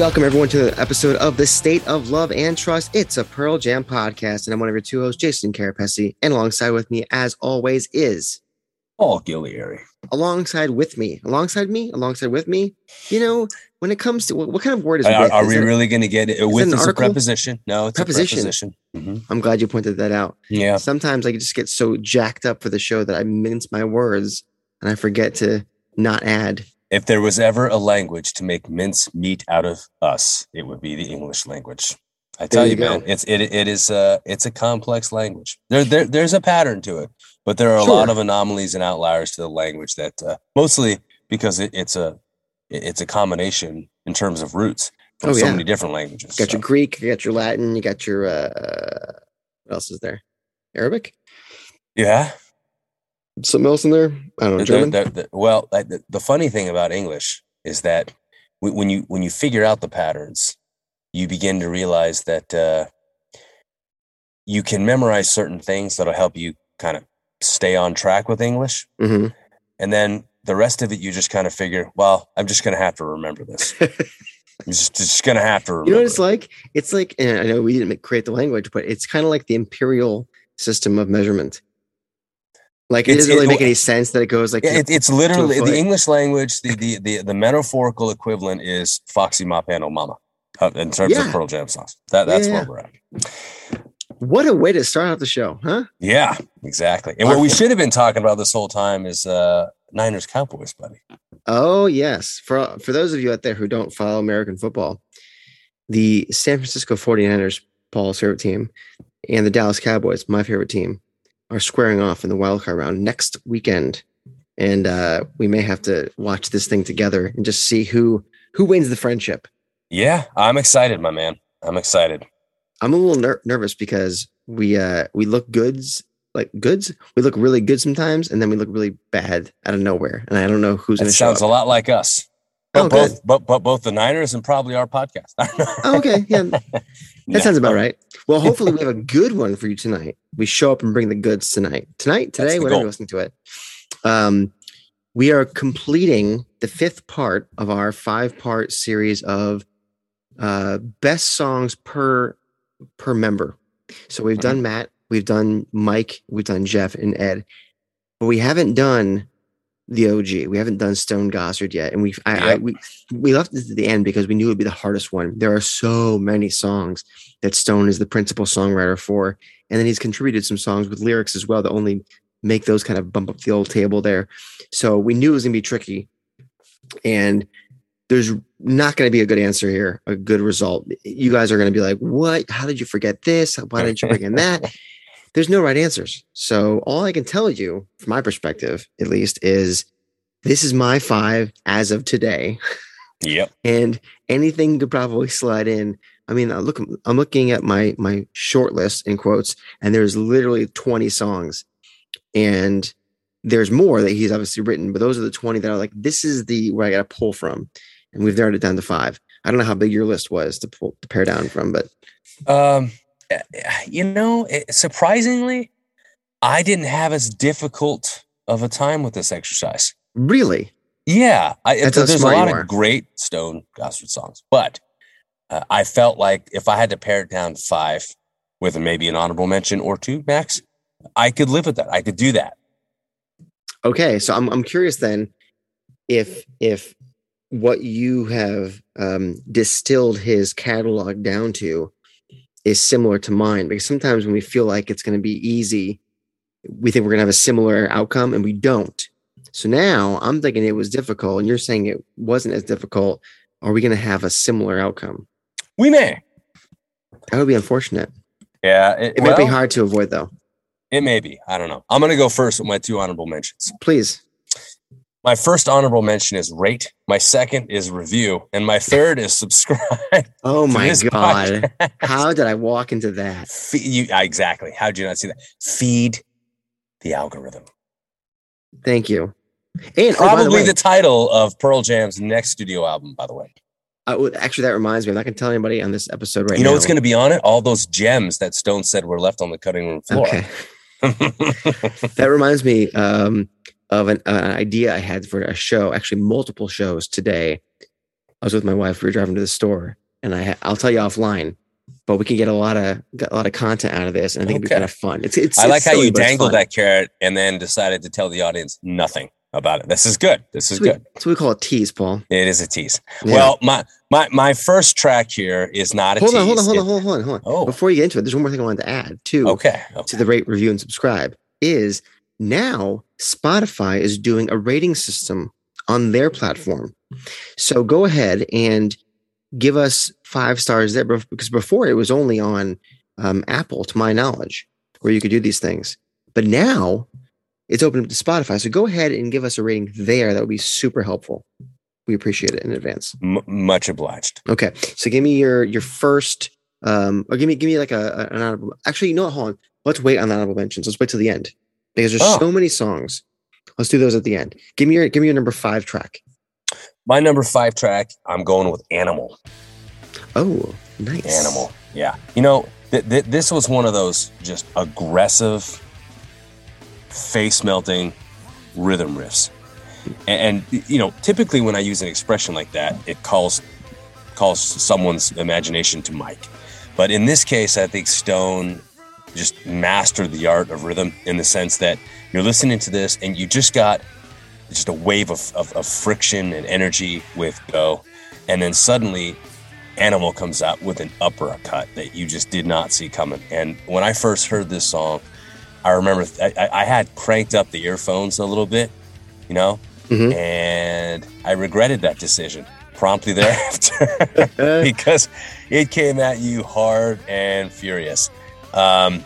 Welcome, everyone, to the episode of The State of Love and Trust. It's a Pearl Jam podcast, and I'm one of your two hosts, Jason Carapesi. And alongside with me, as always, is Paul Gillieri. Alongside with me, alongside me, alongside with me. You know, when it comes to what, what kind of word is Are, with? are Is we it- really going to get it? With is a preposition. No, it's Preposition. a preposition. Mhm. I'm glad you pointed that out. Yeah. Sometimes I just get so jacked up for the show that I mince my words and I forget to not add. If there was ever a language to make mince meat out of us, it would be the English language. I tell you you, man, it's it it is uh it's a complex language. There, there there's a pattern to it, but there are a lot of anomalies and outliers to the language that uh, mostly because it, it's a it's a combination in terms of roots from Oh, so yeah. many different languages. You got So, your Greek, you got your Latin, you got your uh what else is there? Arabic? yeah. Something else in there? I don't know. German? the- the- well, the, the funny thing about English is that when you when you figure out the patterns, you begin to realize that uh, you can memorize certain things that'll help you kind of stay on track with English, hmm and then the rest of it you just kind of figure, well, I'm just going to have to remember this. I'm just just going to have to remember. You know what it's like? It's like, and I know we didn't create the language, but it's kind of like the imperial system of measurement. Like it It's- doesn't really it- make any sense that it goes like it, it's literally the English language. The, the the the metaphorical equivalent is Foxy Mapano Mama uh, in terms Yeah. of Pearl Jam songs. That that's Yeah. where we're at. what a way to start out the show, huh? Yeah, exactly. And what we should have been talking about this whole time is uh Niners Cowboys, buddy. Oh yes. For for those of you out there who don't follow American football, the San Francisco 49ers, Paul's favorite team, and the Dallas Cowboys, my favorite team, are squaring off in the wild card round next weekend. And uh, we may have to watch this thing together and just see who who wins the friendship. Yeah, I'm excited, my man. I'm excited. I'm a little ner- nervous because we uh we look goods like goods. We look really good sometimes, and then we look really bad out of nowhere. And I don't know who's That going to show sounds a lot like us. Oh, But both, but, but both the Niners and probably our podcast. Oh, okay, yeah, That No. sounds about right. Well, hopefully we have a good one for you tonight. We show up and bring the goods tonight. Tonight, today, goal. you're listening to it. Um, we are completing the fifth part of our five-part series of uh, best songs per per member. So we've done Matt, we've done Mike, we've done Jeff and Ed, but we haven't done the OG. We haven't done Stone Gossard yet, and we I, I we we left it to the end because we knew it would be the hardest one. There are so many songs that Stone is the principal songwriter for, and then he's contributed some songs with lyrics as well that only make those kind of bump up the old table there. So we knew it was gonna be tricky, and there's not going to be a good answer here, a good result. You guys are going to be like, "What? How did you forget this? Why didn't you bring in that?" There's no right answers. So all I can tell you, from my perspective at least, is this is my five as of today Yep. and anything could probably slide in. I mean, I look, I'm looking at my my short list in quotes, and there's literally 20 songs, and there's more that he's obviously written, but those are the 20 that are like, this is the where I got to pull from, and we've narrowed it down to five. I don't know how big your list was to pull to pare down from, but Um, you know, it, surprisingly, I didn't have as difficult of a time with this exercise. really, Yeah, I, That's there's a lot of great Stone Gossard songs, but uh, I felt like if I had to pare it down to five with maybe an honorable mention or two max, I could live with that. I could do that. Okay, so I'm I'm curious then if if what you have um, distilled his catalog down to is similar to mine because sometimes when we feel like it's going to be easy, we think we're going to have a similar outcome and we don't. So now I'm thinking it was difficult, and you're saying it wasn't as difficult. Are we going to have a similar outcome? We may. That would be unfortunate. Yeah, it, It might be hard to avoid, though. It may be. I don't know. I'm going to go first with my two honorable mentions. Please. My first honorable mention is rate. My second is review, and my third is subscribe. Oh my god. podcast. How did I walk into that? Fe- you, ah, exactly. How did you not see that? Feed the algorithm. Thank you. And oh, Probably way, the title of Pearl Jam's next studio album, by the way. uh, actually that reminds me. I'm not gonna tell anybody on this episode right you know now. what's going to be on it? All those gems that Stone said were left on the cutting room floor. Okay. That reminds me um, of an, uh, an idea I had for a show, actually multiple shows today. I was with my wife. We were driving to the store, and I ha- I'll tell you offline, but we can get a lot of a lot of content out of this, and I think it'd be kind of fun. It's it's. I like it's how silly, you dangled that carrot and then decided to tell the audience nothing about it. This is good. This is good. we, that's what we call a tease, Paul. It is a tease. Yeah. Well, my my my first track here is not a hold tease. on, hold on, hold on, hold on, hold on, hold on. Oh. Before you get into it, there's one more thing I wanted to add too. Okay. to the rate, review, and subscribe is now Spotify is doing a rating system on their platform. So go ahead and give us five stars there because before it was only on um, Apple, to my knowledge, where you could do these things. But now it's open up to Spotify. So go ahead and give us a rating there. That would be super helpful. We appreciate it in advance. M- much obliged. Okay, so give me your your first, um, or give me give me like a, a- an honorable. Actually, you know what? Hold on. Let's wait on the honorable mentions. Let's wait till the end because there's Oh. so many songs. Let's do those at the end. Give me your give me your number five track. My number five track, I'm going with Animal. Oh, nice. Animal. Yeah. You know, th- th- this was one of those just aggressive, face melting rhythm riffs. And, and, you know, typically when I use an expression like that, it calls calls someone's imagination to Mike. But in this case, I think Stone just mastered the art of rhythm in the sense that you're listening to this and you just got just a wave of, of, of friction and energy with Go. And then suddenly Animal comes out with an uppercut that you just did not see coming. And when I first heard this song, I remember I, I- had cranked up the earphones a little bit, you know, Mhm. and I regretted that decision promptly thereafter because it came at you hard and furious. Um,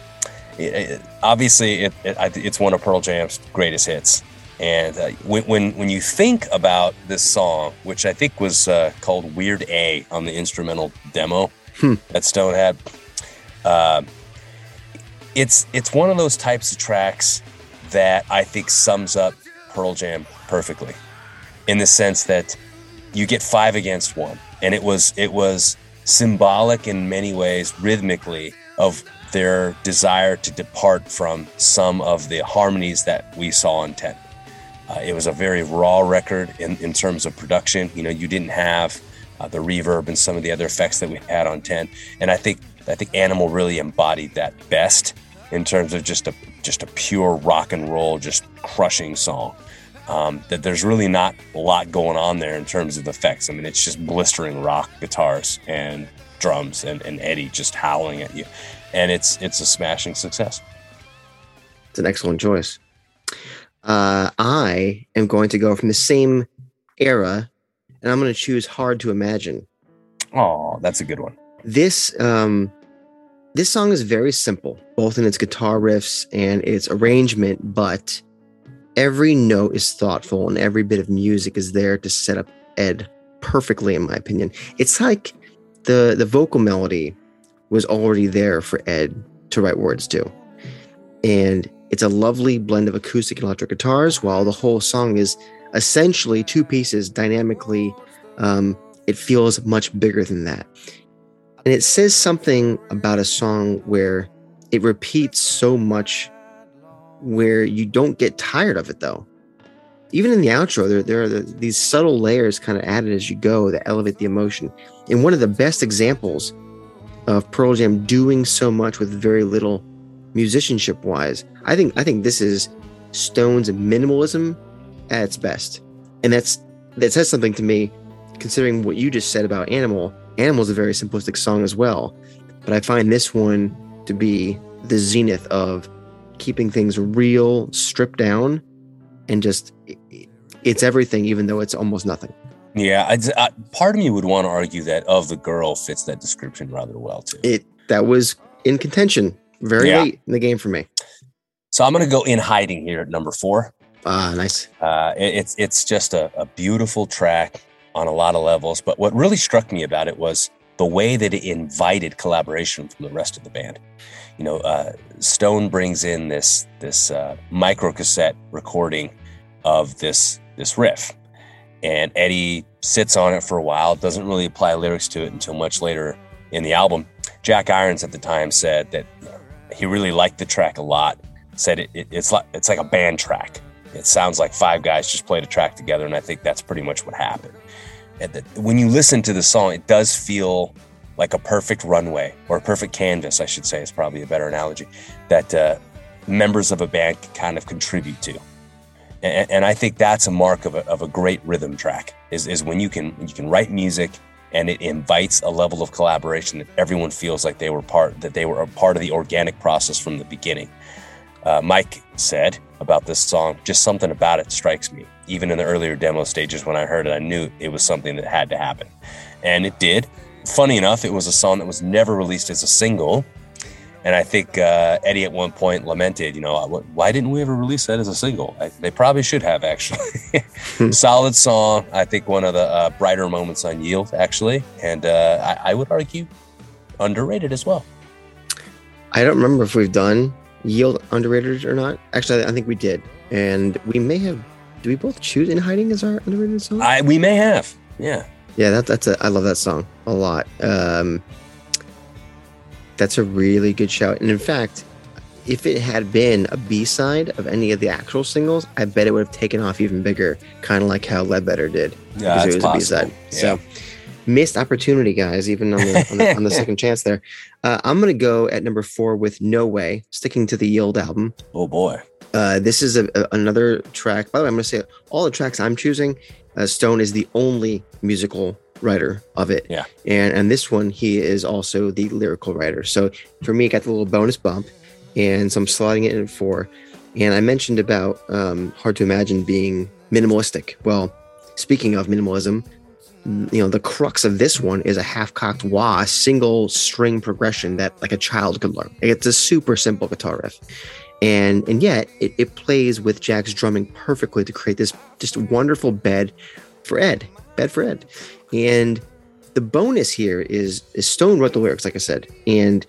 it- it- obviously, it, it, it's one of Pearl Jam's greatest hits. And uh, when, when when you think about this song, which I think was uh, called Weird A on the instrumental demo Hmm. that Stone had, um, it's it's one of those types of tracks that I think sums up Pearl Jam perfectly, in the sense that you get five against one, and it was it was symbolic in many ways, rhythmically, of their desire to depart from some of the harmonies that we saw in Ten. Uh, it was a very raw record in, in terms of production. You know, you didn't have uh, the reverb and some of the other effects that we had on Ten, and I think I think Animal really embodied that best in terms of just a just a pure rock and roll, just crushing song. Um, that there's really not a lot going on there in terms of effects. I mean, it's just blistering rock guitars and drums and, and Eddie just howling at you, and it's it's a smashing success. It's an excellent choice. Uh, I am going to go from the same era, and I'm going to choose "Hard to Imagine." Oh, that's a good one. this um this song is very simple both in its guitar riffs and its arrangement but every note is thoughtful and every bit of music is there to set up ed perfectly in my opinion it's like the the vocal melody was already there for ed to write words to. And it's a lovely blend of acoustic and electric guitars while the whole song is essentially two pieces dynamically um, it feels much bigger than that. And it says something about a song where it repeats so much where you don't get tired of it though. Even in the outro there, there are the, these subtle layers kind of added as you go that elevate the emotion. And one of the best examples of pearl jam doing so much with very little musicianship wise i think i think this is stone's minimalism at its best and that's that says something to me considering what you just said about animal Animal is a very simplistic song as well, but I find this one to be the zenith of keeping things real, stripped down, and just it's everything, even though it's almost nothing. Yeah, I, I, part of me would want to argue that "Of the Girl" fits that description rather well too. It that was in contention very Yeah. late in the game for me. So I'm going to go in hiding here at number four. Ah, nice. Uh, it, it's it's just a, a beautiful track on a lot of levels. But what really struck me about it was the way that it invited collaboration from the rest of the band. You know, uh, Stone brings in this this uh, micro cassette recording of this this riff, and Eddie sits on it for a while. Doesn't really apply lyrics to it until much later in the album. Jack Irons at the time said that he really liked the track a lot. Said it, it, it's like it's like a band track. It sounds like five guys just played a track together, and I think that's pretty much what happened. The, when you listen to the song, it does feel like a perfect runway or a perfect canvas, I should say, is probably a better analogy that uh, members of a band can kind of contribute to. And, and I think that's a mark of a, of a great rhythm track is, is when you can you can write music and it invites a level of collaboration that everyone feels like they were part that they were a part of the organic process from the beginning. Uh, Mike said about this song, just something about it strikes me. Even in the earlier demo stages, when I heard it, I knew it was something that had to happen, and it did. Funny enough, it was a song that was never released as a single. And I think uh, Eddie at one point lamented, you know, why didn't we ever release that as a single? I, they probably should have, actually. Solid song. I think one of the uh, brighter moments on Yield, actually. And uh, I, I would argue underrated as well. I don't remember if we've done Yield underrated or not. Actually, I think we did. And we may have, do we both choose In Hiding as our underrated song? I, we may have. Yeah. Yeah, that, that's a, I love that song a lot. Um, that's a really good shout. And in fact, if it had been a B side of any of the actual singles, I bet it would have taken off even bigger, kind of like how Ledbetter did. Yeah, because it was possible. a B side. Yeah. So missed opportunity, guys, even on the, on the, on the second chance there. Uh, I'm going to go at number four with No Way, sticking to the Yield album. Oh, boy. Uh, this is a, a, another track. By the way, I'm going to say all the tracks I'm choosing, uh, Stone is the only musical writer of it. Yeah. And and this one, he is also the lyrical writer. So for me, it got the little bonus bump, and so I'm slotting it in at four. And I mentioned about um, hard to imagine being minimalistic. Well, speaking of minimalism, you know the crux of this one is a half-cocked wah single string progression that like a child could learn it's a super simple guitar riff and and yet it, it plays with jack's drumming perfectly to create this just wonderful bed for ed bed for ed and the bonus here is, is Stone wrote the lyrics, like I said. And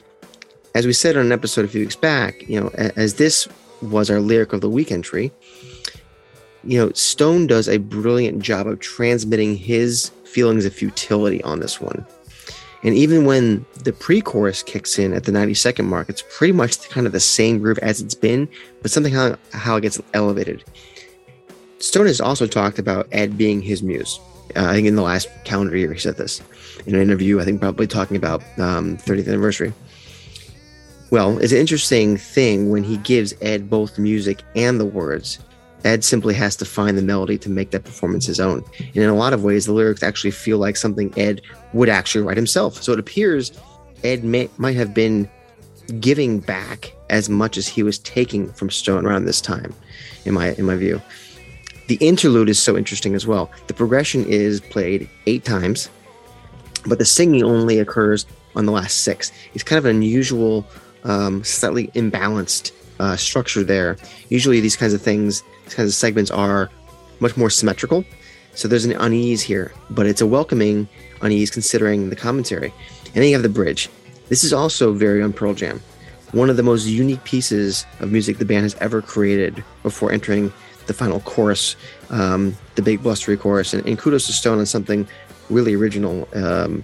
as we said on an episode a few weeks back, you know, as this was our lyric of the week entry, you know, Stone does a brilliant job of transmitting his feelings of futility on this one. And even when the pre chorus kicks in at the 90 second mark, it's pretty much kind of the same groove as it's been, but something how, how it gets elevated. Stone has also talked about Ed being his muse. Uh, I think in the last calendar year, he said this in an interview, I think probably talking about um, 30th anniversary. Well, it's an interesting thing when he gives Ed both the music and the words. Ed simply has to find the melody to make that performance his own. And in a lot of ways, the lyrics actually feel like something Ed would actually write himself. So it appears Ed may, might have been giving back as much as he was taking from Stone around this time, in my in my view. The interlude is so interesting as well. The progression is played eight times, but the singing only occurs on the last six. It's kind of an unusual, um, slightly imbalanced uh, structure there. Usually, these kinds of things, these kinds of segments are much more symmetrical. So there's an unease here, but it's a welcoming unease considering the commentary. And then you have the bridge. This is also very on Pearl Jam. One of the most unique pieces of music the band has ever created before entering the final chorus, um, the big blustery chorus, and, and, kudos to Stone on something really original. Um,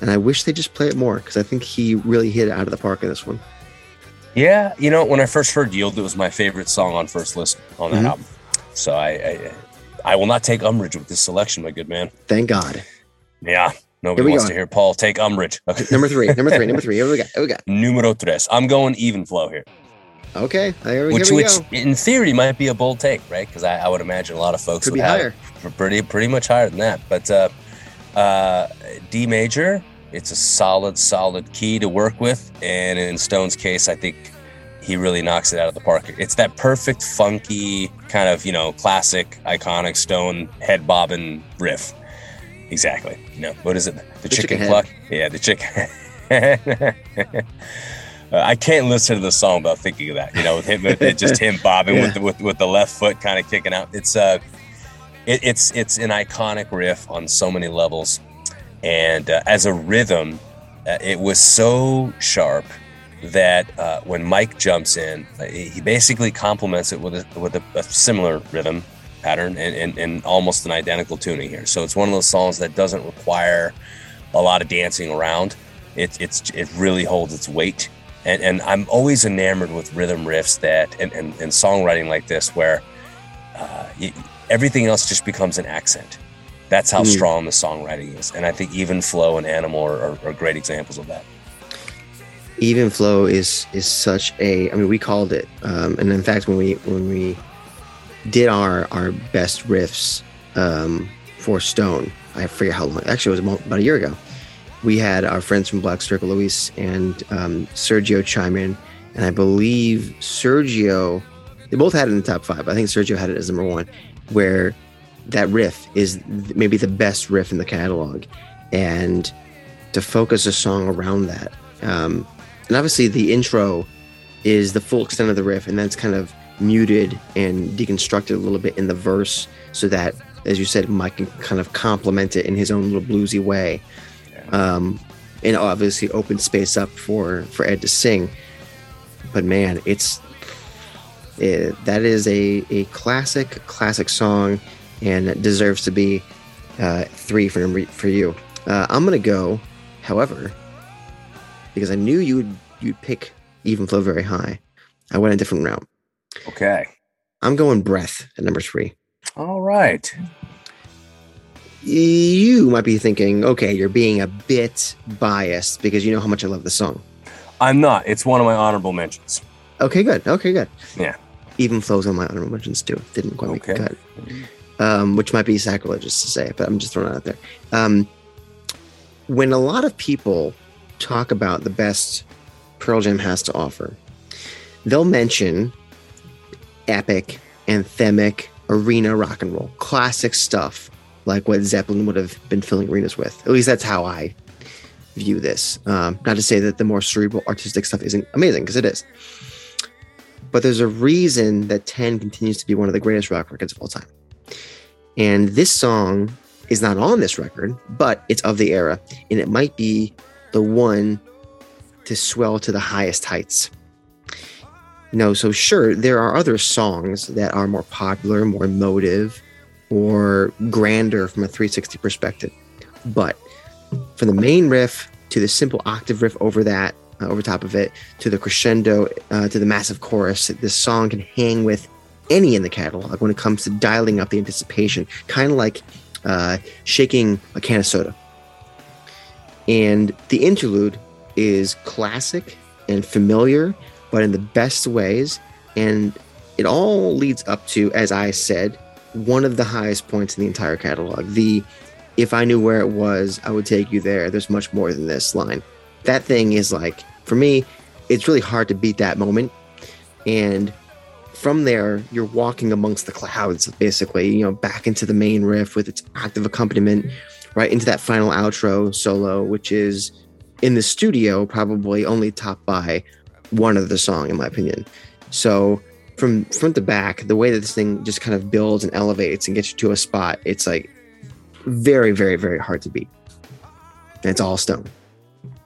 and I wish they just play it more because I think he really hit it out of the park in this one. Yeah, you know, when I first heard Yield, it was my favorite song on first listen on that mm-hmm. album. So I, I, I will not take umbrage with this selection, my good man. Thank God. Yeah, Nobody wants go. to hear Paul take umbrage. Okay. number three, number three, number three. Here we got. Here we got. Numero tres. I'm going even flow here. Okay, here, which, here which in theory might be a bold take, right? Because I, I, would imagine a lot of folks Could would be higher, pretty pretty much higher than that. But uh, uh, D major, it's a solid solid key to work with, and in Stone's case, I think he really knocks it out of the park. It's that perfect funky kind of you know classic iconic Stone head bobbing riff. Exactly. You know what is it? The, the chicken, chicken cluck. Yeah, the chicken. uh, I can't listen to the song without thinking of that. You know, with him, with just him bobbing Yeah. with, the, with with the left foot kind of kicking out. It's uh, it, it's it's an iconic riff on so many levels, and uh, as a rhythm, uh, it was so sharp that uh, when Mike jumps in, uh, he basically complements it with a with a, a similar rhythm pattern and, and, and almost an identical tuning here. So it's one of those songs that doesn't require a lot of dancing around. It, it's it really holds its weight. And, and I'm always enamored with rhythm riffs that and, and, and songwriting like this where uh, everything else just becomes an accent. That's how Mm. strong the songwriting is. And I think even Flow and Animal are, are, are great examples of that. even flow is is such a i mean we called it um and in fact when we when we did our our best riffs um for stone i forget how long actually it was about a year ago we had our friends from black circle luis and um, sergio chime in. And i believe sergio they both had it in the top five. I think sergio had it as number one where that riff is maybe the best riff in the catalog. And to focus a song around that um, and obviously the intro is the full extent of the riff and then it's kind of muted and deconstructed a little bit in the verse so that as you said mike can kind of complement it in his own little bluesy way um, and obviously open space up for for ed to sing but man it's it, that is a, a classic classic song and it deserves to be uh, three for for you uh, i'm gonna go however because I knew you would you'd pick even flow very high. I went a different route. Okay. I'm going breath at number three. All right. You might be thinking, okay, you're being a bit biased because you know how much I love the song. I'm not. It's one of my honorable mentions. Okay, good. Okay, good. Yeah. Even flows on my honorable mentions too. Didn't quite make Okay. the cut. Um, which might be sacrilegious to say, but I'm just throwing it out there. Um, when a lot of people talk about the best Pearl Jam has to offer, they'll mention epic, anthemic, arena rock and roll, classic stuff like what Zeppelin would have been filling arenas with. At least that's how I view this. Um, not to say that the more cerebral artistic stuff isn't amazing, because it is. But there's a reason that 10 continues to be one of the greatest rock records of all time. And this song is not on this record, but it's of the era. And it might be the one to swell to the highest heights. No, so sure, there are other songs that are more popular, more emotive, or grander from a 360 perspective. But from the main riff to the simple octave riff over that, uh, over top of it, to the crescendo, uh, to the massive chorus, this song can hang with any in the catalog when it comes to dialing up the anticipation, kind of like uh, shaking a can of soda. And the interlude is classic and familiar, but in the best ways. And it all leads up to, as I said, one of the highest points in the entire catalog. The if I knew where it was, I would take you there. There's much more than this line. That thing is like, for me, it's really hard to beat that moment. And from there, you're walking amongst the clouds, basically, you know, back into the main riff with its active accompaniment, right into that final outro solo, which is in the studio, probably only topped by one of the song, in my opinion. So from front to back, the way that this thing just kind of builds and elevates and gets you to a spot, it's like very, very, very hard to beat. And it's all stone.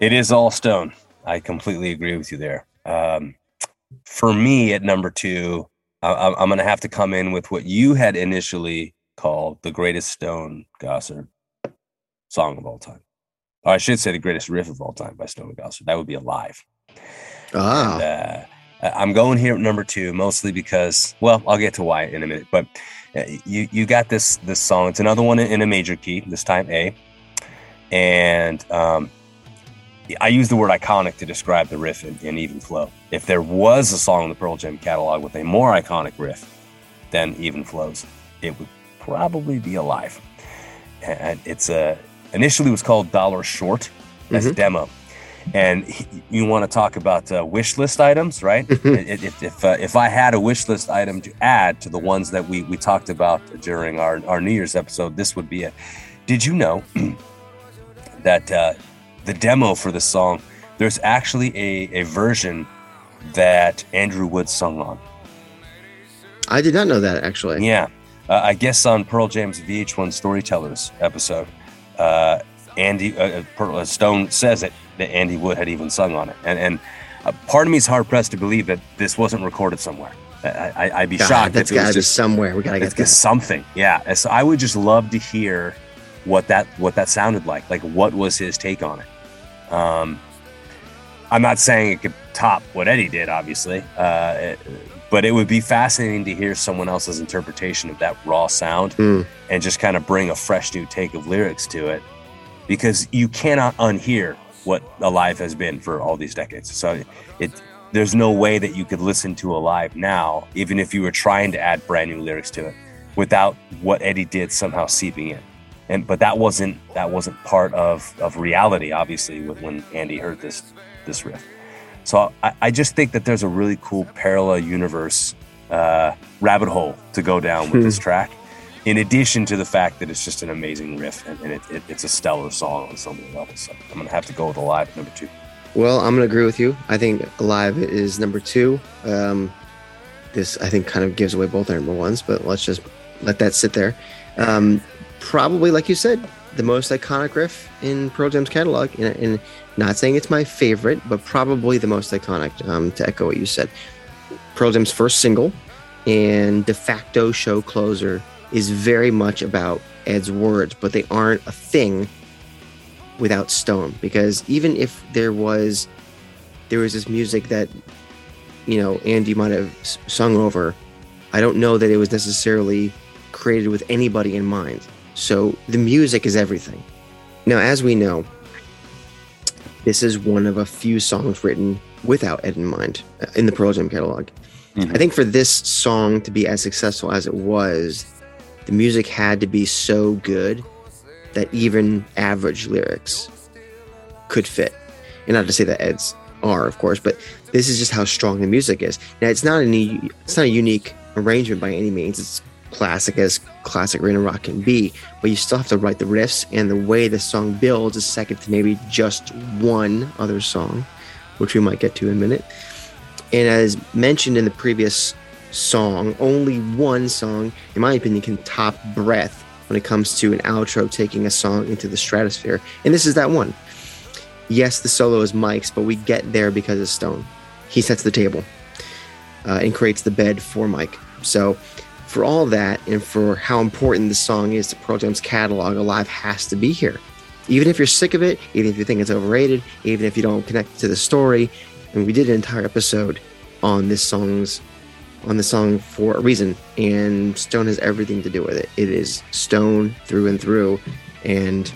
It is all stone. I completely agree with you there. Um, for me, at number two, I, I'm- I'm going to have to come in with what you had initially called the greatest Stone Gossard song of all time. Or I should say the greatest riff of all time by Stone Gossard. That would be Alive. Ah, And, uh, I'm going here at number two, mostly because, well, I'll get to why in a minute. But uh, you you got this this song. It's another one in a major key, this time A, and um, I use the word iconic to describe the riff in, in Even Flow. If there was a song in the Pearl Jam catalog with a more iconic riff than Even Flows, it would probably be Alive. And it's a initially was called Dollar Short as a Mhm. demo. And he- you want to talk about uh, wish list items, right? if if uh, if I had a wish list item to add to the ones that we we talked about during our our New Year's episode, this would be it. Did you know that uh, the demo for the song there's actually a, a version that Andrew Wood sung on. I did not know that actually. Yeah. Uh, I guess on Pearl Jam's VH1 Storytellers episode, uh, Andy uh, uh Stone says it that Andy Wood had even sung on it, and and uh, part of me is hard pressed to believe that this wasn't recorded somewhere. I, would be God, shocked. That's got to be somewhere. We got to get that. something. Yeah. And so I would just love to hear what that what that sounded like. Like what was his take on it? Um, I'm not saying it could top what Eddie did, obviously, uh, it, but it would be fascinating to hear someone else's interpretation of that raw sound mm. and just kind of bring a fresh new take of lyrics to it, because you cannot unhear what Alive has been for all these decades. So it there's no way that you could listen to Alive now, even if you were trying to add brand new lyrics to it, without what Eddie did somehow seeping in. And but that wasn't that wasn't part of of reality, obviously, when Andy heard this this riff. So I, I just think that there's a really cool parallel universe uh, rabbit hole to go down with this hmm. track. In addition to the fact that it's just an amazing riff and, and it, it, it's a stellar song on so many levels. So I'm gonna have to go with Alive number two. Well, I'm going to agree with you. I think Alive is number two. Um, this, I think, kind of gives away both our number ones, but let's just let that sit there. Um, probably, like you said, the most iconic riff in Pearl Jam's catalog. And, and not saying it's my favorite, but probably the most iconic, um, to echo what you said. Pearl Jam's first single and de facto show closer is very much about Ed's words, but they aren't a thing without Stone because even if there was there was this music that you know Andy might have sung over, I don't know that it was necessarily created with anybody in mind. So the music is everything. Now, as we know, this is one of a few songs written without Ed in mind uh, in the Pearl Jam catalog. Mm-hmm. I think for this song to be as successful as it was, the music had to be so good that even average lyrics could fit. And not to say that Ed's are, of course, but this is just how strong the music is. Now, it's not any, it's not a unique arrangement by any means. It's classic as classic arena rock can be, but you still have to write the riffs, and the way the song builds is second to maybe just one other song, which we might get to in a minute. And as mentioned in the previous song, only one song, in my opinion, can top breath when it comes to an outro taking a song into the stratosphere. And this is that one. Yes, the solo is Mike's, but we get there because of Stone. He sets the table uh, and creates the bed for Mike. So, for all that and for how important the song is to Pearl Jam's catalog, Alive has to be here. Even if you're sick of it, even if you think it's overrated, even if you don't connect to the story, and we did an entire episode on this song's on the song for a reason, and Stone has everything to do with it. It is Stone through and through, and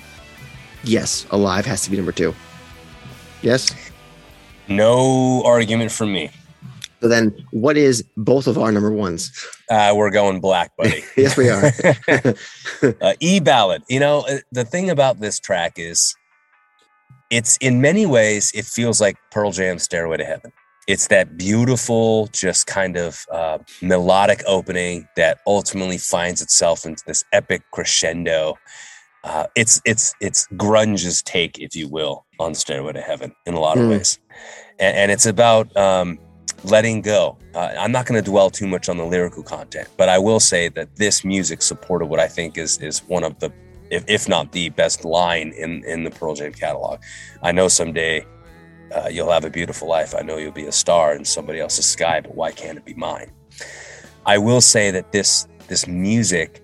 yes, Alive has to be number two. Yes. No argument from me. So then, what is both of our number ones? Uh, we're going black, buddy. yes, we are. uh, e ballad. You know, uh, the thing about this track is, it's in many ways it feels like Pearl Jam's "Stairway to Heaven." It's that beautiful, just kind of uh, melodic opening that ultimately finds itself into this epic crescendo. Uh, it's it's it's grunge's take, if you will, on Stairway to Heaven in a lot of mm. ways, and, and, it's about um, letting go. Uh, I'm not going to dwell too much on the lyrical content, but I will say that this music supported what I think is is one of the, if, if not the best line in in the Pearl Jam catalog. I know someday uh, you'll have a beautiful life. I know you'll be a star in somebody else's sky, but why can't it be mine? I will say that this this music,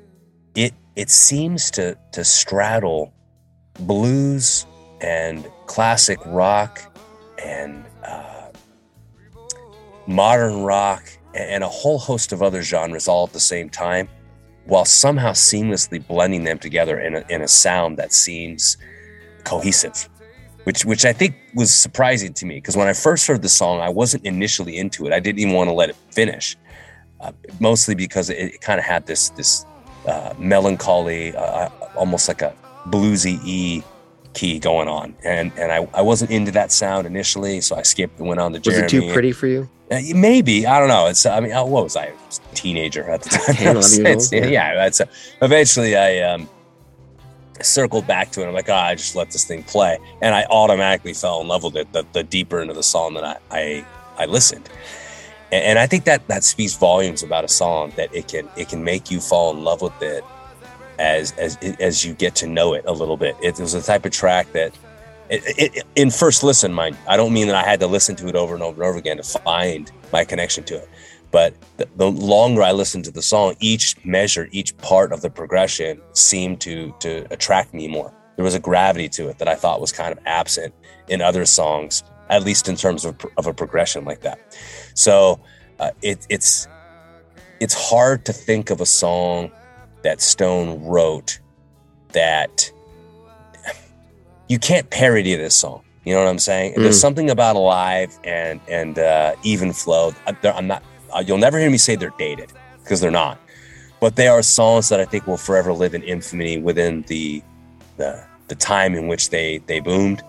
it it seems to to straddle blues and classic rock and uh, modern rock and a whole host of other genres all at the same time, while somehow seamlessly blending them together in a, in a sound that seems cohesive which which I think was surprising to me because when I first heard the song, I wasn't initially into it. I didn't even want to let it finish, uh, mostly because it, it kind of had this this uh, melancholy, uh, almost like a bluesy E key going on, and and I, I wasn't into that sound initially, so I skipped and went on to Jeremy. Was it too pretty for you? Uh, maybe I don't know. It's I mean, what was I? I was a teenager at the time. 10, 11 years old, yeah, yeah. That's eventually I um circled back to it. I'm like, oh, I just let this thing play, and I automatically fell in love with it. The, the deeper into the song that I I, I listened, and, and, I think that that speaks volumes about a song that it can it can make you fall in love with it as as as you get to know it a little bit. It was a type of track that. It, it, in first listen, mind, I don't mean that I had to listen to it over and over and over again to find my connection to it but the, the, longer I listened to the song, each measure, each part of the progression seemed to to attract me more. There was a gravity to it that I thought was kind of absent in other songs, at least in terms of, of a progression like that. So uh, it, it's it's hard to think of a song that Stone wrote that you can't parody this song. You know what I'm saying? Mm. There's something about Alive and and uh, Even Flow. I'm not uh, you'll never hear me say they're dated because they're not. But they are songs that I think will forever live in infamy within the the, the time in which they they boomed.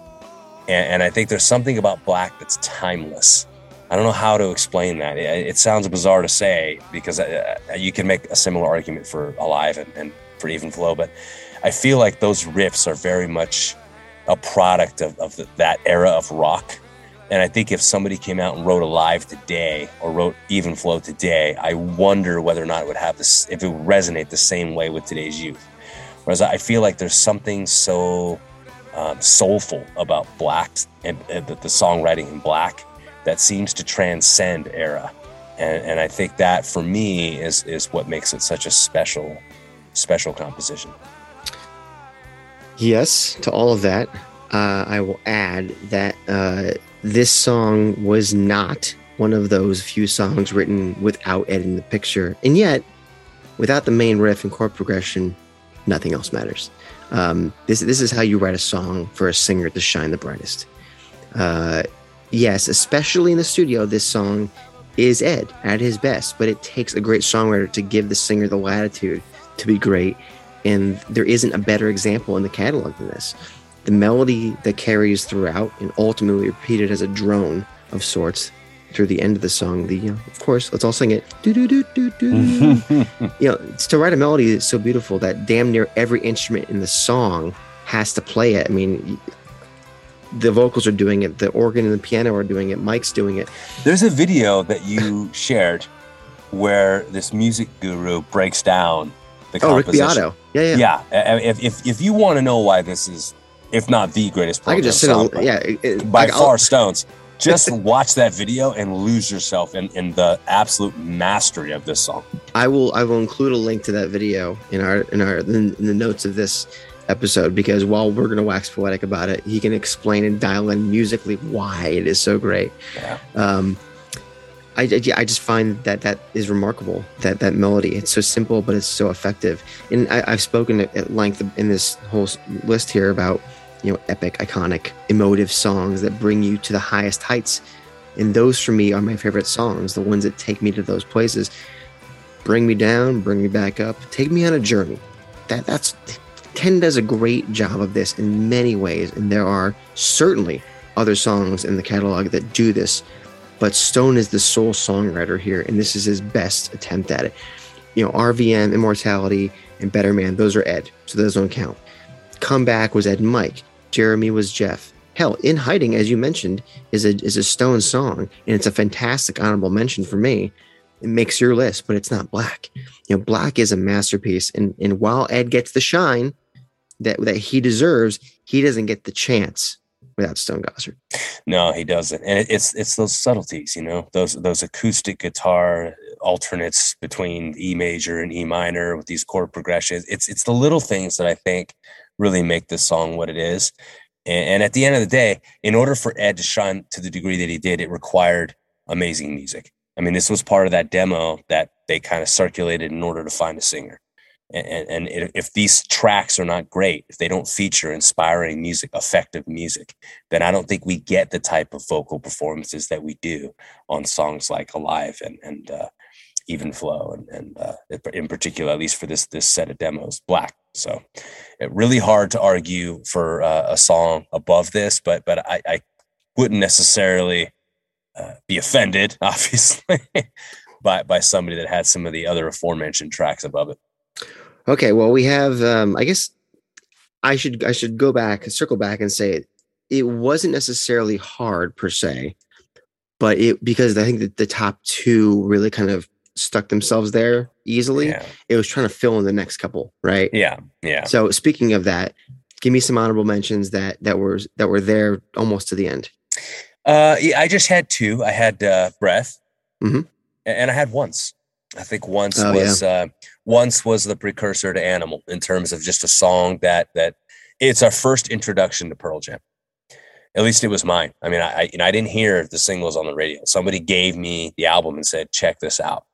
And, and I think there's something about Black that's timeless. I don't know how to explain that. It, it sounds bizarre to say because uh, uh, you can make a similar argument for Alive and, and for Even Flow, but I feel like those riffs are very much a product of, of the, that era of rock and I think if somebody came out and wrote Alive today or wrote Even Flow today, I wonder whether or not it would have this, if it would resonate the same way with today's youth. Whereas I feel like there's something so um, soulful about Black and, and the, the, songwriting in Black that seems to transcend era. And, and I think that for me is, is what makes it such a special, special composition. Yes, to all of that, uh, I will add that uh, this song was not one of those few songs written without Ed in the picture. And yet, without the main riff and chord progression, nothing else matters. Um, this, this is how you write a song for a singer to shine the brightest. Uh, yes, especially in the studio, this song is Ed at his best, but it takes a great songwriter to give the singer the latitude to be great. And there isn't a better example in the catalog than this the melody that carries throughout and ultimately repeated as a drone of sorts through the end of the song. The you know, of course, let's all sing it. Do do do do do. you know, to write a melody that's so beautiful that damn near every instrument in the song has to play it. I mean, the vocals are doing it, the organ and the piano are doing it, Mike's doing it. There's a video that you shared where this music guru breaks down the oh, Rick Beato. Yeah, yeah. Yeah. If, if, if you want to know why this is if not the greatest I could just sit on, yeah, it, by far Stones. Just watch that video and lose yourself in, in the absolute mastery of this song. I will I will include a link to that video in our in our in, in the notes of this episode because while we're going to wax poetic about it, he can explain and dial in musically why it is so great. Yeah. Um, I, I just find that that is remarkable that that melody it's so simple but it's so effective and I, have spoken at length in this whole list here about you know, epic, iconic, emotive songs that bring you to the highest heights. And those for me are my favorite songs, the ones that take me to those places. Bring me down, bring me back up, take me on a journey. That that's Ken does a great job of this in many ways, and there are certainly other songs in the catalog that do this. But Stone is the sole songwriter here, and this is his best attempt at it. You know, RVM, Immortality, and Better Man, those are Ed, so those don't count. Comeback was Ed and Mike. Jeremy was Jeff. Hell, In Hiding, as you mentioned, is a is a Stone song, and it's a fantastic honorable mention for me. It makes your list, but it's not Black. You know, Black is a masterpiece, and and while Ed gets the shine that that he deserves, he doesn't get the chance without Stone Gossard. No, he doesn't, and it's it's those subtleties, you know, those those acoustic guitar alternates between E major and E minor with these chord progressions. It's it's the little things that I think really make this song what it is. And, and at the end of the day, in order for Ed to shine to the degree that he did, it required amazing music. I mean, this was part of that demo that they kind of circulated in order to find a singer. And, and, if these tracks are not great, if they don't feature inspiring music, effective music, then I don't think we get the type of vocal performances that we do on songs like Alive and, and uh, even flow and, and uh, in particular at least for this this set of demos black. So it really hard to argue for uh, a song above this but but i, I wouldn't necessarily uh, be offended obviously by by somebody that had some of the other aforementioned tracks above it. Okay well we have um i guess I should I should go back, circle back, and say it wasn't necessarily hard per se, but it because I think that the top two really kind of stuck themselves there easily. Yeah. It was trying to fill in the next couple, right? Yeah. Yeah. So speaking of that, give me some honorable mentions that that were that were there almost to the end. Uh, yeah, I just had two. I had uh, breath, Mhm. and I had once. I think once Oh, was uh, once was the precursor to Animal in terms of just a song that that it's our first introduction to Pearl Jam. At least it was mine. I mean, I I, you know, I didn't hear the singles on the radio. Somebody gave me the album and said, "Check this out."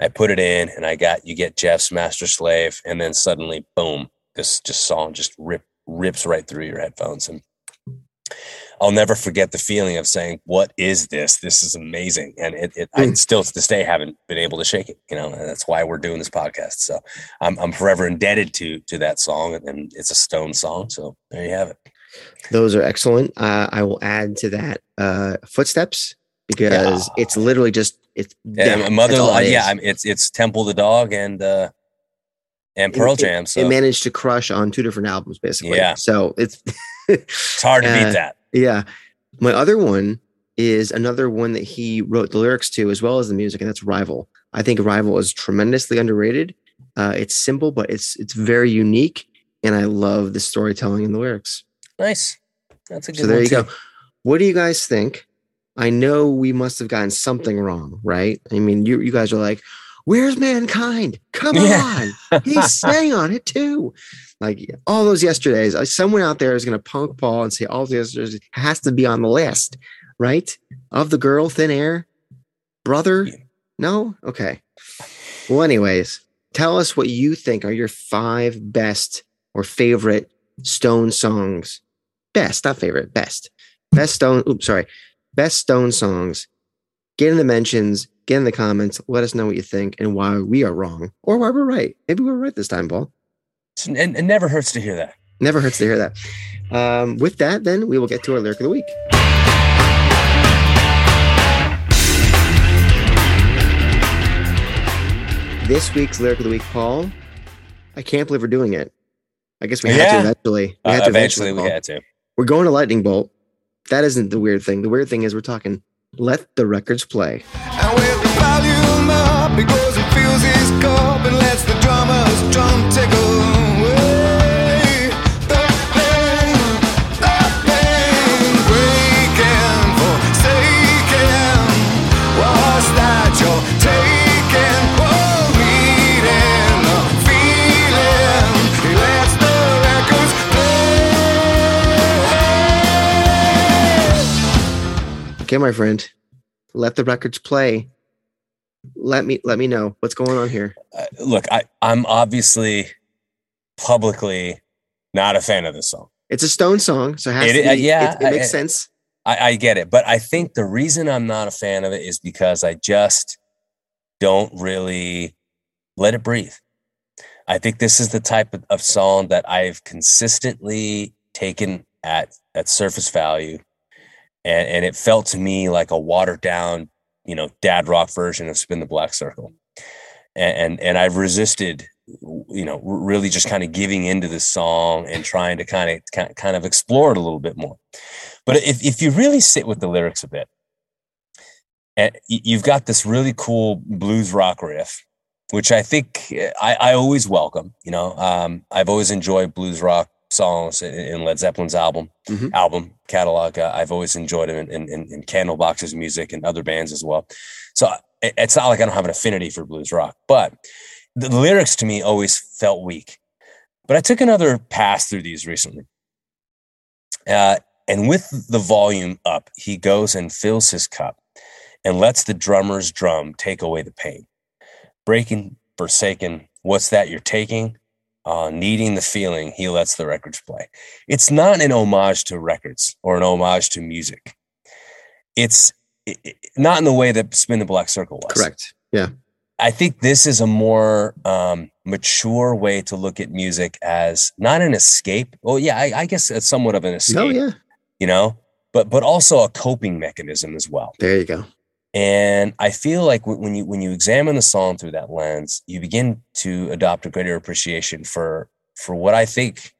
I put it in, and I got you get Jeff's Master Slave, and then suddenly, boom, this just song just rip rips right through your headphones and I'll never forget the feeling of saying, "What is this? This is amazing!" And it, it I Mm. still to this day haven't been able to shake it. You know, and that's why we're doing this podcast. So I'm I'm forever indebted to to that song, and it's a Stone song. So there you have it. Those are excellent. Uh, I will add to that uh, footsteps because it's literally just it's Yeah, that. mother, uh, it yeah. I mean, it's it's Temple the Dog and uh and Pearl it- Jam. So it managed to crush on two different albums, basically. Yeah. So it's it's hard to uh, beat that. yeah. My other one is another one that he wrote the lyrics to as well as the music, and that's Rival. I think Rival is tremendously underrated. Uh, it's simple, but it's it's very unique, and I love the storytelling in the lyrics. Nice. That's a good So there you too. go. What do you guys think? I know we must have gotten something wrong, right? I mean, you you guys are like, "Where's mankind? Come Yeah. on, he's staying on it too." Like all those yesterdays, uh, someone out there is going to punk Paul and say all those yesterdays has to be on the list, right? Of the girl, thin air, brother. Yeah. No, okay. Well, anyways, tell us what you think are your five best or favorite Stone songs. Best, not favorite, best. Best Stone, oops, sorry. Best Stone songs. Get in the mentions, get in the comments, let us know what you think and why we are wrong or why we're right. Maybe we're right this time, Paul. And it never hurts to hear that. Never hurts to hear that. Um, with that, then we will get to our lyric of the week. This week's lyric of the week, Paul. I can't believe we're doing it. I guess we had to eventually. We Uh, had to eventually, we Paul. had to. We're going to Lightning Bolt. That isn't the weird thing. The weird thing is we're talking let the records play. And Okay, my friend. Let the records play. Let me let me know what's going on here. Uh, look, I, I'm obviously publicly not a fan of this song. It's a Stone song, so it has It- to uh, yeah, it, it makes I- sense. I, I get it, but I think the reason I'm not a fan of it is because I just don't really let it breathe. I think this is the type of, of song that I've consistently taken at at surface value, and and it felt to me like a watered down, you know, dad rock version of Spin the Black Circle, and and, and I've resisted, you know, really just kind of giving into this song and trying to kind of kind of explore it a little bit more. But if, if you really sit with the lyrics a bit, and you've got this really cool blues rock riff, which I think eh, I, I always welcome. You know, um, I've always enjoyed blues rock songs in, Led Zeppelin's album Mhm. album catalog. Uh, I've always enjoyed them in, in, in Candlebox's music and other bands as well. So it- it's not like I don't have an affinity for blues rock, but the lyrics to me always felt weak. But I took another pass through these recently. Uh, and with the volume up, he goes and fills his cup and lets the drummer's drum take away the pain. Breaking, forsaken, what's that you're taking? Uh, needing the feeling, he lets the records play. It's not an homage to records or an homage to music. It's it, it- not in the way that Spin the Black Circle was. Correct. Yeah. I think this is a more um, mature way to look at music as not an escape. Well, yeah, I, I guess it's somewhat of an escape, Oh yeah. you know, but but also a coping mechanism as well. There you go. And I feel like when you when you examine the song through that lens, you begin to adopt a greater appreciation for for what I think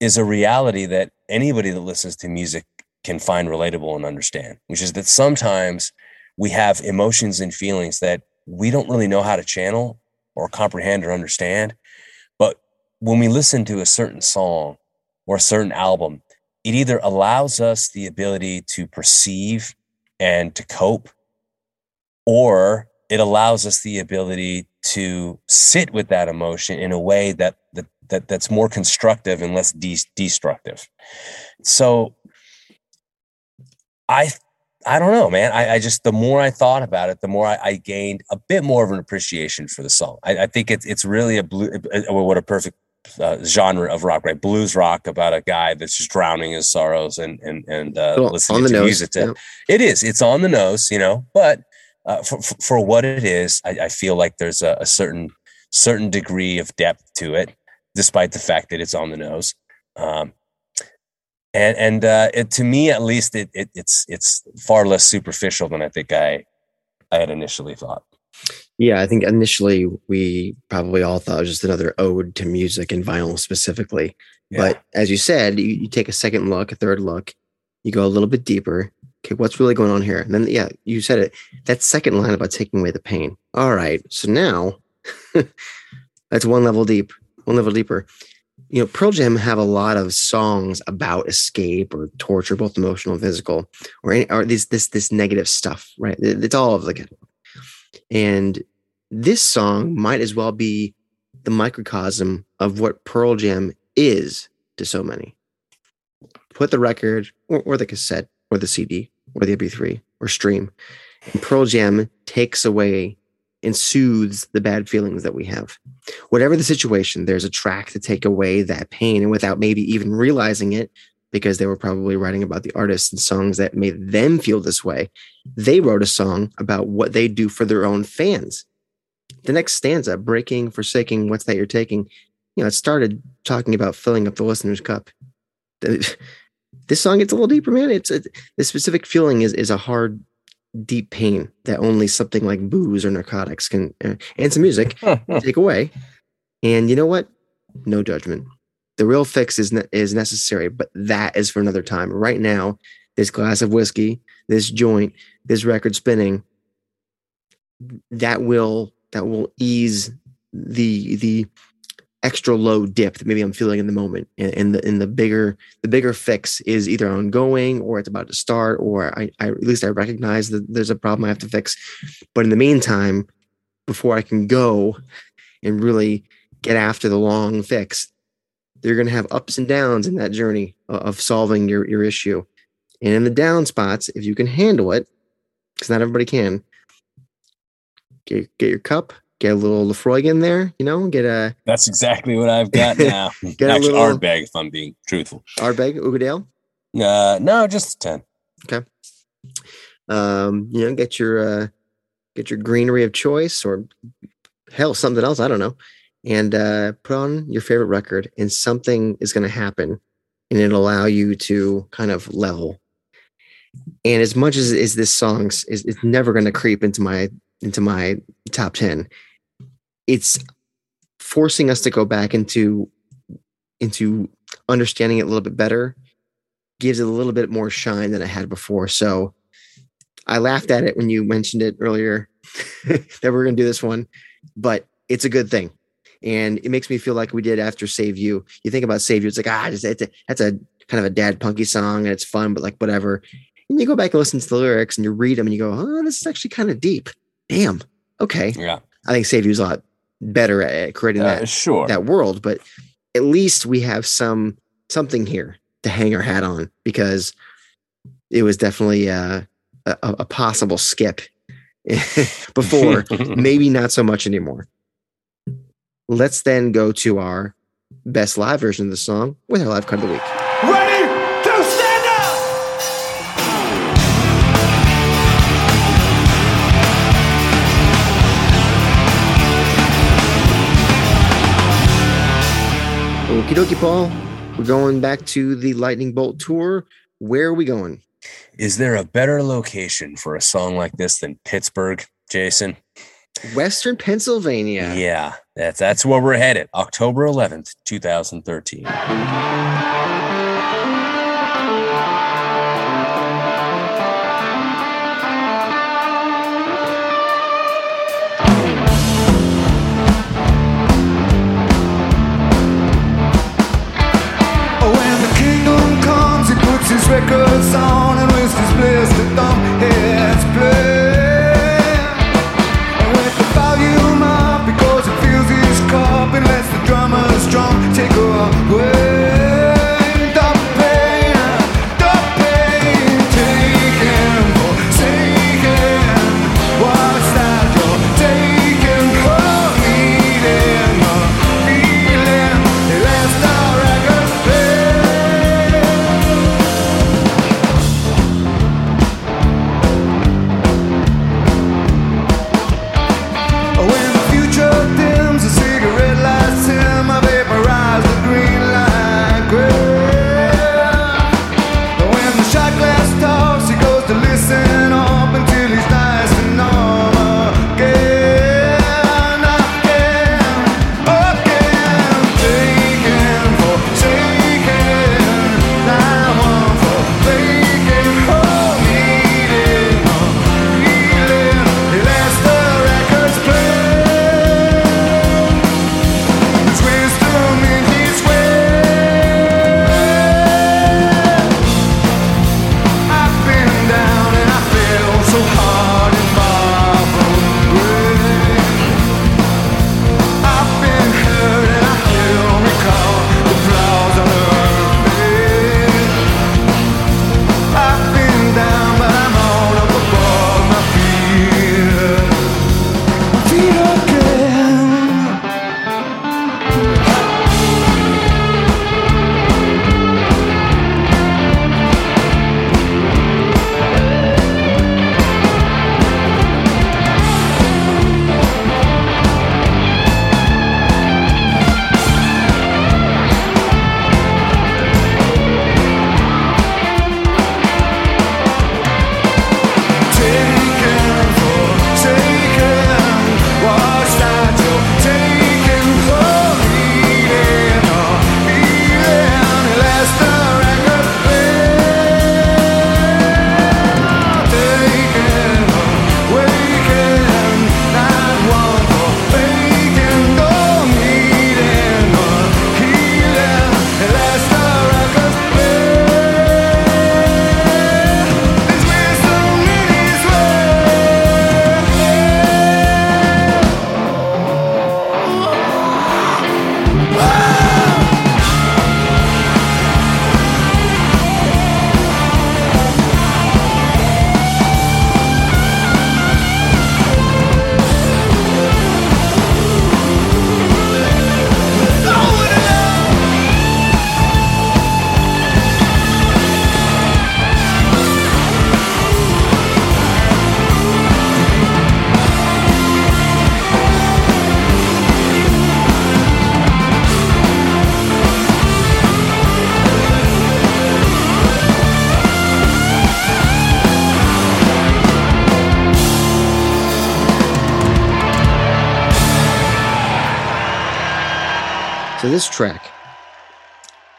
is a reality that anybody that listens to music can find relatable and understand, which is that sometimes we have emotions and feelings that we don't really know how to channel or comprehend or understand. But when we listen to a certain song or a certain album, it either allows us the ability to perceive and to cope, or it allows us the ability to sit with that emotion in a way that that, that that's more constructive and less de- destructive. So I I don't know, man. I, I, just the more I thought about it, the more I, I, gained a bit more of an appreciation for the song. I, I think it's it's really a blue. What a perfect uh, genre of rock, right? Blues rock about a guy that's just drowning his sorrows and and and uh, well, listening to nose, music. To, yeah. It is. It's on the nose, you know. But uh, for, for what it is, I, I feel like there's a, a, certain certain degree of depth to it, despite the fact that it's on the nose. Um, and and uh, it, to me at least it, it, it's it's far less superficial than I think I I had initially thought. Yeah, I think initially we probably all thought it was just another ode to music and vinyl specifically. Yeah. But as you said, you, you take a second look, a third look, you go a little bit deeper. Okay, what's really going on here? And then yeah, you said it. That second line about taking away the pain. All right, so now that's one level deep, one level deeper you know, Pearl Jam have a lot of songs about escape or torture, both emotional and physical, or any, or this this this negative stuff, right? It's all of the And this song might as well be the microcosm of what Pearl Jam is to so many. Put the record or, or the cassette or the CD or the MP3 or stream, and Pearl Jam takes away and soothes the bad feelings that we have. Whatever the situation, there's a track to take away that pain. And without maybe even realizing it, because they were probably writing about the artists and songs that made them feel this way, they wrote a song about what they do for their own fans. The next stanza, breaking, forsaking, what's that you're taking? You know, it started talking about filling up the listener's cup. This song gets a little deeper, man. It's a, the specific feeling is is a hard deep pain that only something like booze or narcotics can uh, and some music take away. And you know what? No judgment. The real fix is ne- is necessary, but that is for another time. Right now, this glass of whiskey, this joint, this record spinning, that will that will ease the the extra low dip that maybe I'm feeling in the moment. And, and the in the bigger the bigger fix is either ongoing or it's about to start, or I, I at least I recognize that there's a problem I have to fix. But in the meantime, before I can go and really get after the long fix, you're going to have ups and downs in that journey of solving your your issue. And in the down spots, if you can handle it, because not everybody can, get, get your cup, get a little Laphroaig in there, you know, get a. That's exactly what I've got now. get Actually, a little Ardbeg, if I'm being truthful. Ardbeg, Uigeadail? Uh, no, just 10. Okay. Um, you know, get your, uh, get your greenery of choice or hell, something else. I don't know. And, uh, put on your favorite record and something is going to happen and it'll allow you to kind of level. And as much as, as this song is, is never going to creep into my into my top 10 it's forcing us to go back into into understanding it a little bit better gives it a little bit more shine than it had before. So i laughed at it when you mentioned it earlier that we are going to do this one but it's a good thing. And it makes me feel like we did after save you. You think about save you it's like ah it's a, that's a kind of a dad punky song and it's fun but like whatever. And you go back and listen to the lyrics and you read them and you go oh this is actually kind of deep. Damn. Okay. Yeah. I think save you's a lot better at creating uh, that sure. that world but at least we have some something here to hang our hat on because it was definitely uh, a, a possible skip before maybe not so much anymore. Let's then go to our best live version of the song with our live cut of the week Okie dokie, Paul. We're going back to the Lightning Bolt tour. Where are we going? Is there a better location for a song like this than Pittsburgh, Jason? Western Pennsylvania. Yeah, that's that's where we're headed. October 11th, 2013. His records on and his blistered thumb hits this track,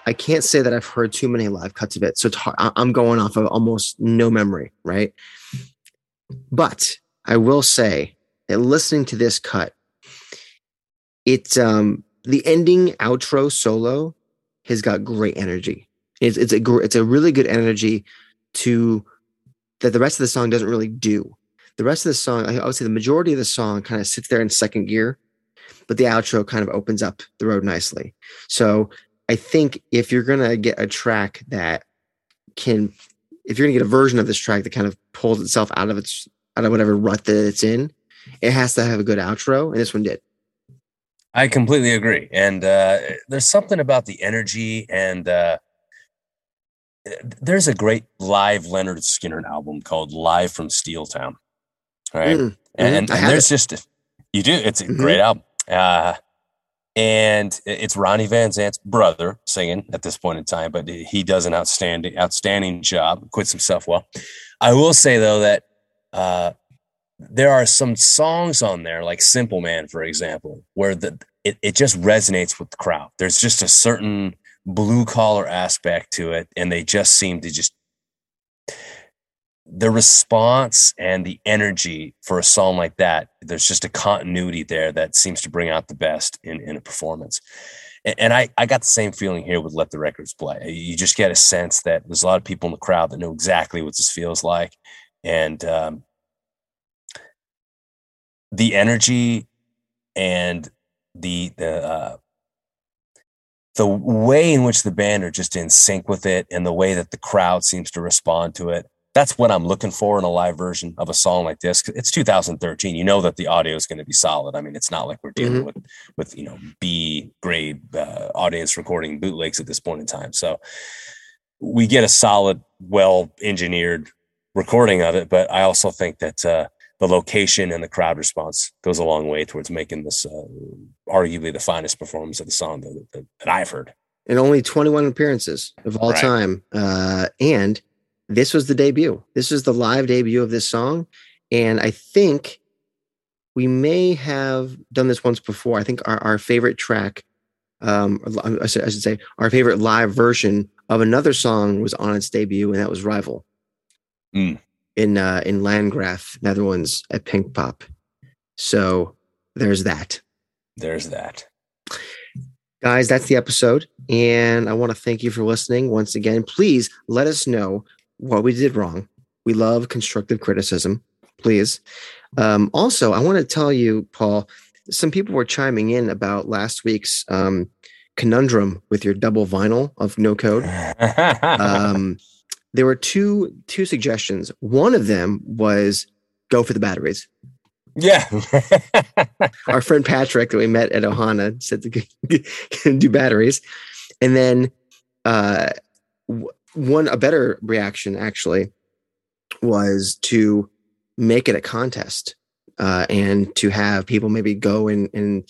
I can't say that I've heard too many live cuts of it. So I'm going off of almost no memory, right? But I will say that listening to this cut, it's um the ending outro solo has got great energy. It's it's a it's a really good energy to that the rest of the song doesn't really do. The rest of the song, I would say the majority of the song kind of sits there in second gear, but the outro kind of opens up the road nicely. So I think if you're gonna get a track that can, if you're gonna get a version of this track that kind of pulls itself out of its out of whatever rut that it's in, it has to have a good outro, and this one did. I completely agree. And uh, there's something about the energy and uh, there's a great live Lynyrd Skynyrd album called Live from Steel Town. Right. Mm, And, mhm. I and there's just, you do, it's a Mhm. great album. Uh, and it's Ronnie Van Zant's brother singing at this point in time, but he does an outstanding, outstanding job, quits himself well. I will say though that uh, there are some songs on there, like Simple Man, for example, where the it, it just resonates with the crowd. There's just a certain blue collar aspect to it, and they just seem to just the response and the energy for a song like that. There's just a continuity there that seems to bring out the best in, in a performance. And, and I, I got the same feeling here with Let the Records Play. You just get a sense that there's a lot of people in the crowd that know exactly what this feels like. And um, the energy and the the uh, the way in which the band are just in sync with it and the way that the crowd seems to respond to it that's what i'm looking for in a live version of a song like this it's 2013 you know that the audio is going to be solid i mean it's not like we're dealing Mhm. with with you know b grade uh, audience recording bootlegs at this point in time so we get a solid well engineered recording of it but i also think that uh, the location and the crowd response goes a long way towards making this uh, arguably the finest performance of the song that, that, that I've heard. and only 21 appearances of all Right. time. Uh, and this was the debut. This was the live debut of this song. And I think we may have done this once before. I think our, our favorite track, um, I should I should say, our favorite live version of another song was on its debut, and that was Rival Mm. in uh, in Landgraaf, Netherlands at Pinkpop. So there's that. There's that. guys that's the episode and i want to thank you for listening once again please let us know what we did wrong. We love constructive criticism please. Um, also i want to tell you paul some people were chiming in about last week's um, conundrum with your double vinyl of no code. Um, there were two two suggestions. One of them was go for the batteries. Yeah. our friend Patrick that we met at Ohana said to do batteries, and then uh, one a better reaction actually was to make it a contest uh, and to have people maybe go and, and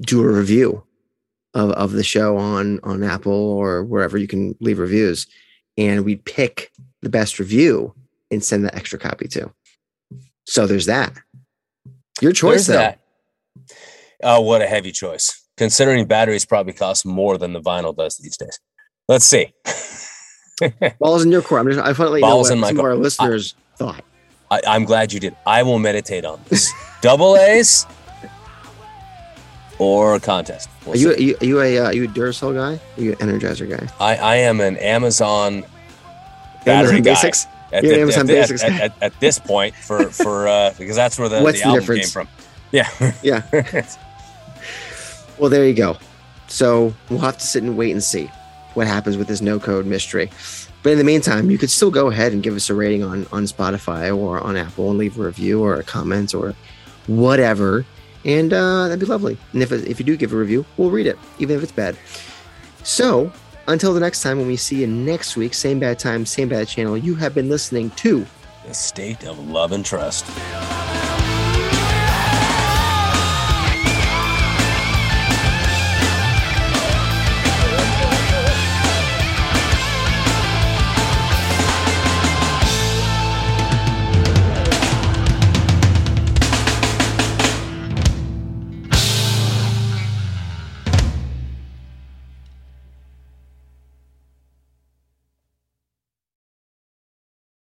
do a review of, of the show on on Apple or wherever you can leave reviews, and we'd pick the best review and send that extra copy to. So there's that. Your choice, There's though. Oh, what a heavy choice. Considering batteries probably cost more than the vinyl does these days. Let's see. Balls in your court. I'm just, I finally know Balls what in my some of our listeners thought. I, I'm glad you did. I will meditate on this. Double A's or a contest. We'll Are you, are you are you a uh, are you a Duracell guy? Are you an Energizer guy? I, I am an Amazon battery Amazon guy. Basics. At, the- Amazon at, Basics at- at- at this point, for for uh, because that's where the, What's the the album difference? came from. Yeah. Yeah. Well, there you go. So we'll have to sit and wait and see what happens with this no code mystery. But in the meantime, you could still go ahead and give us a rating on on Spotify or on Apple and leave a review or a comment or whatever, and uh, that'd be lovely. And if if you do give a review, we'll read it, even if it's bad. So until the next time, when we see you next week, same bad time, same bad channel. You have been listening to the state of love and trust.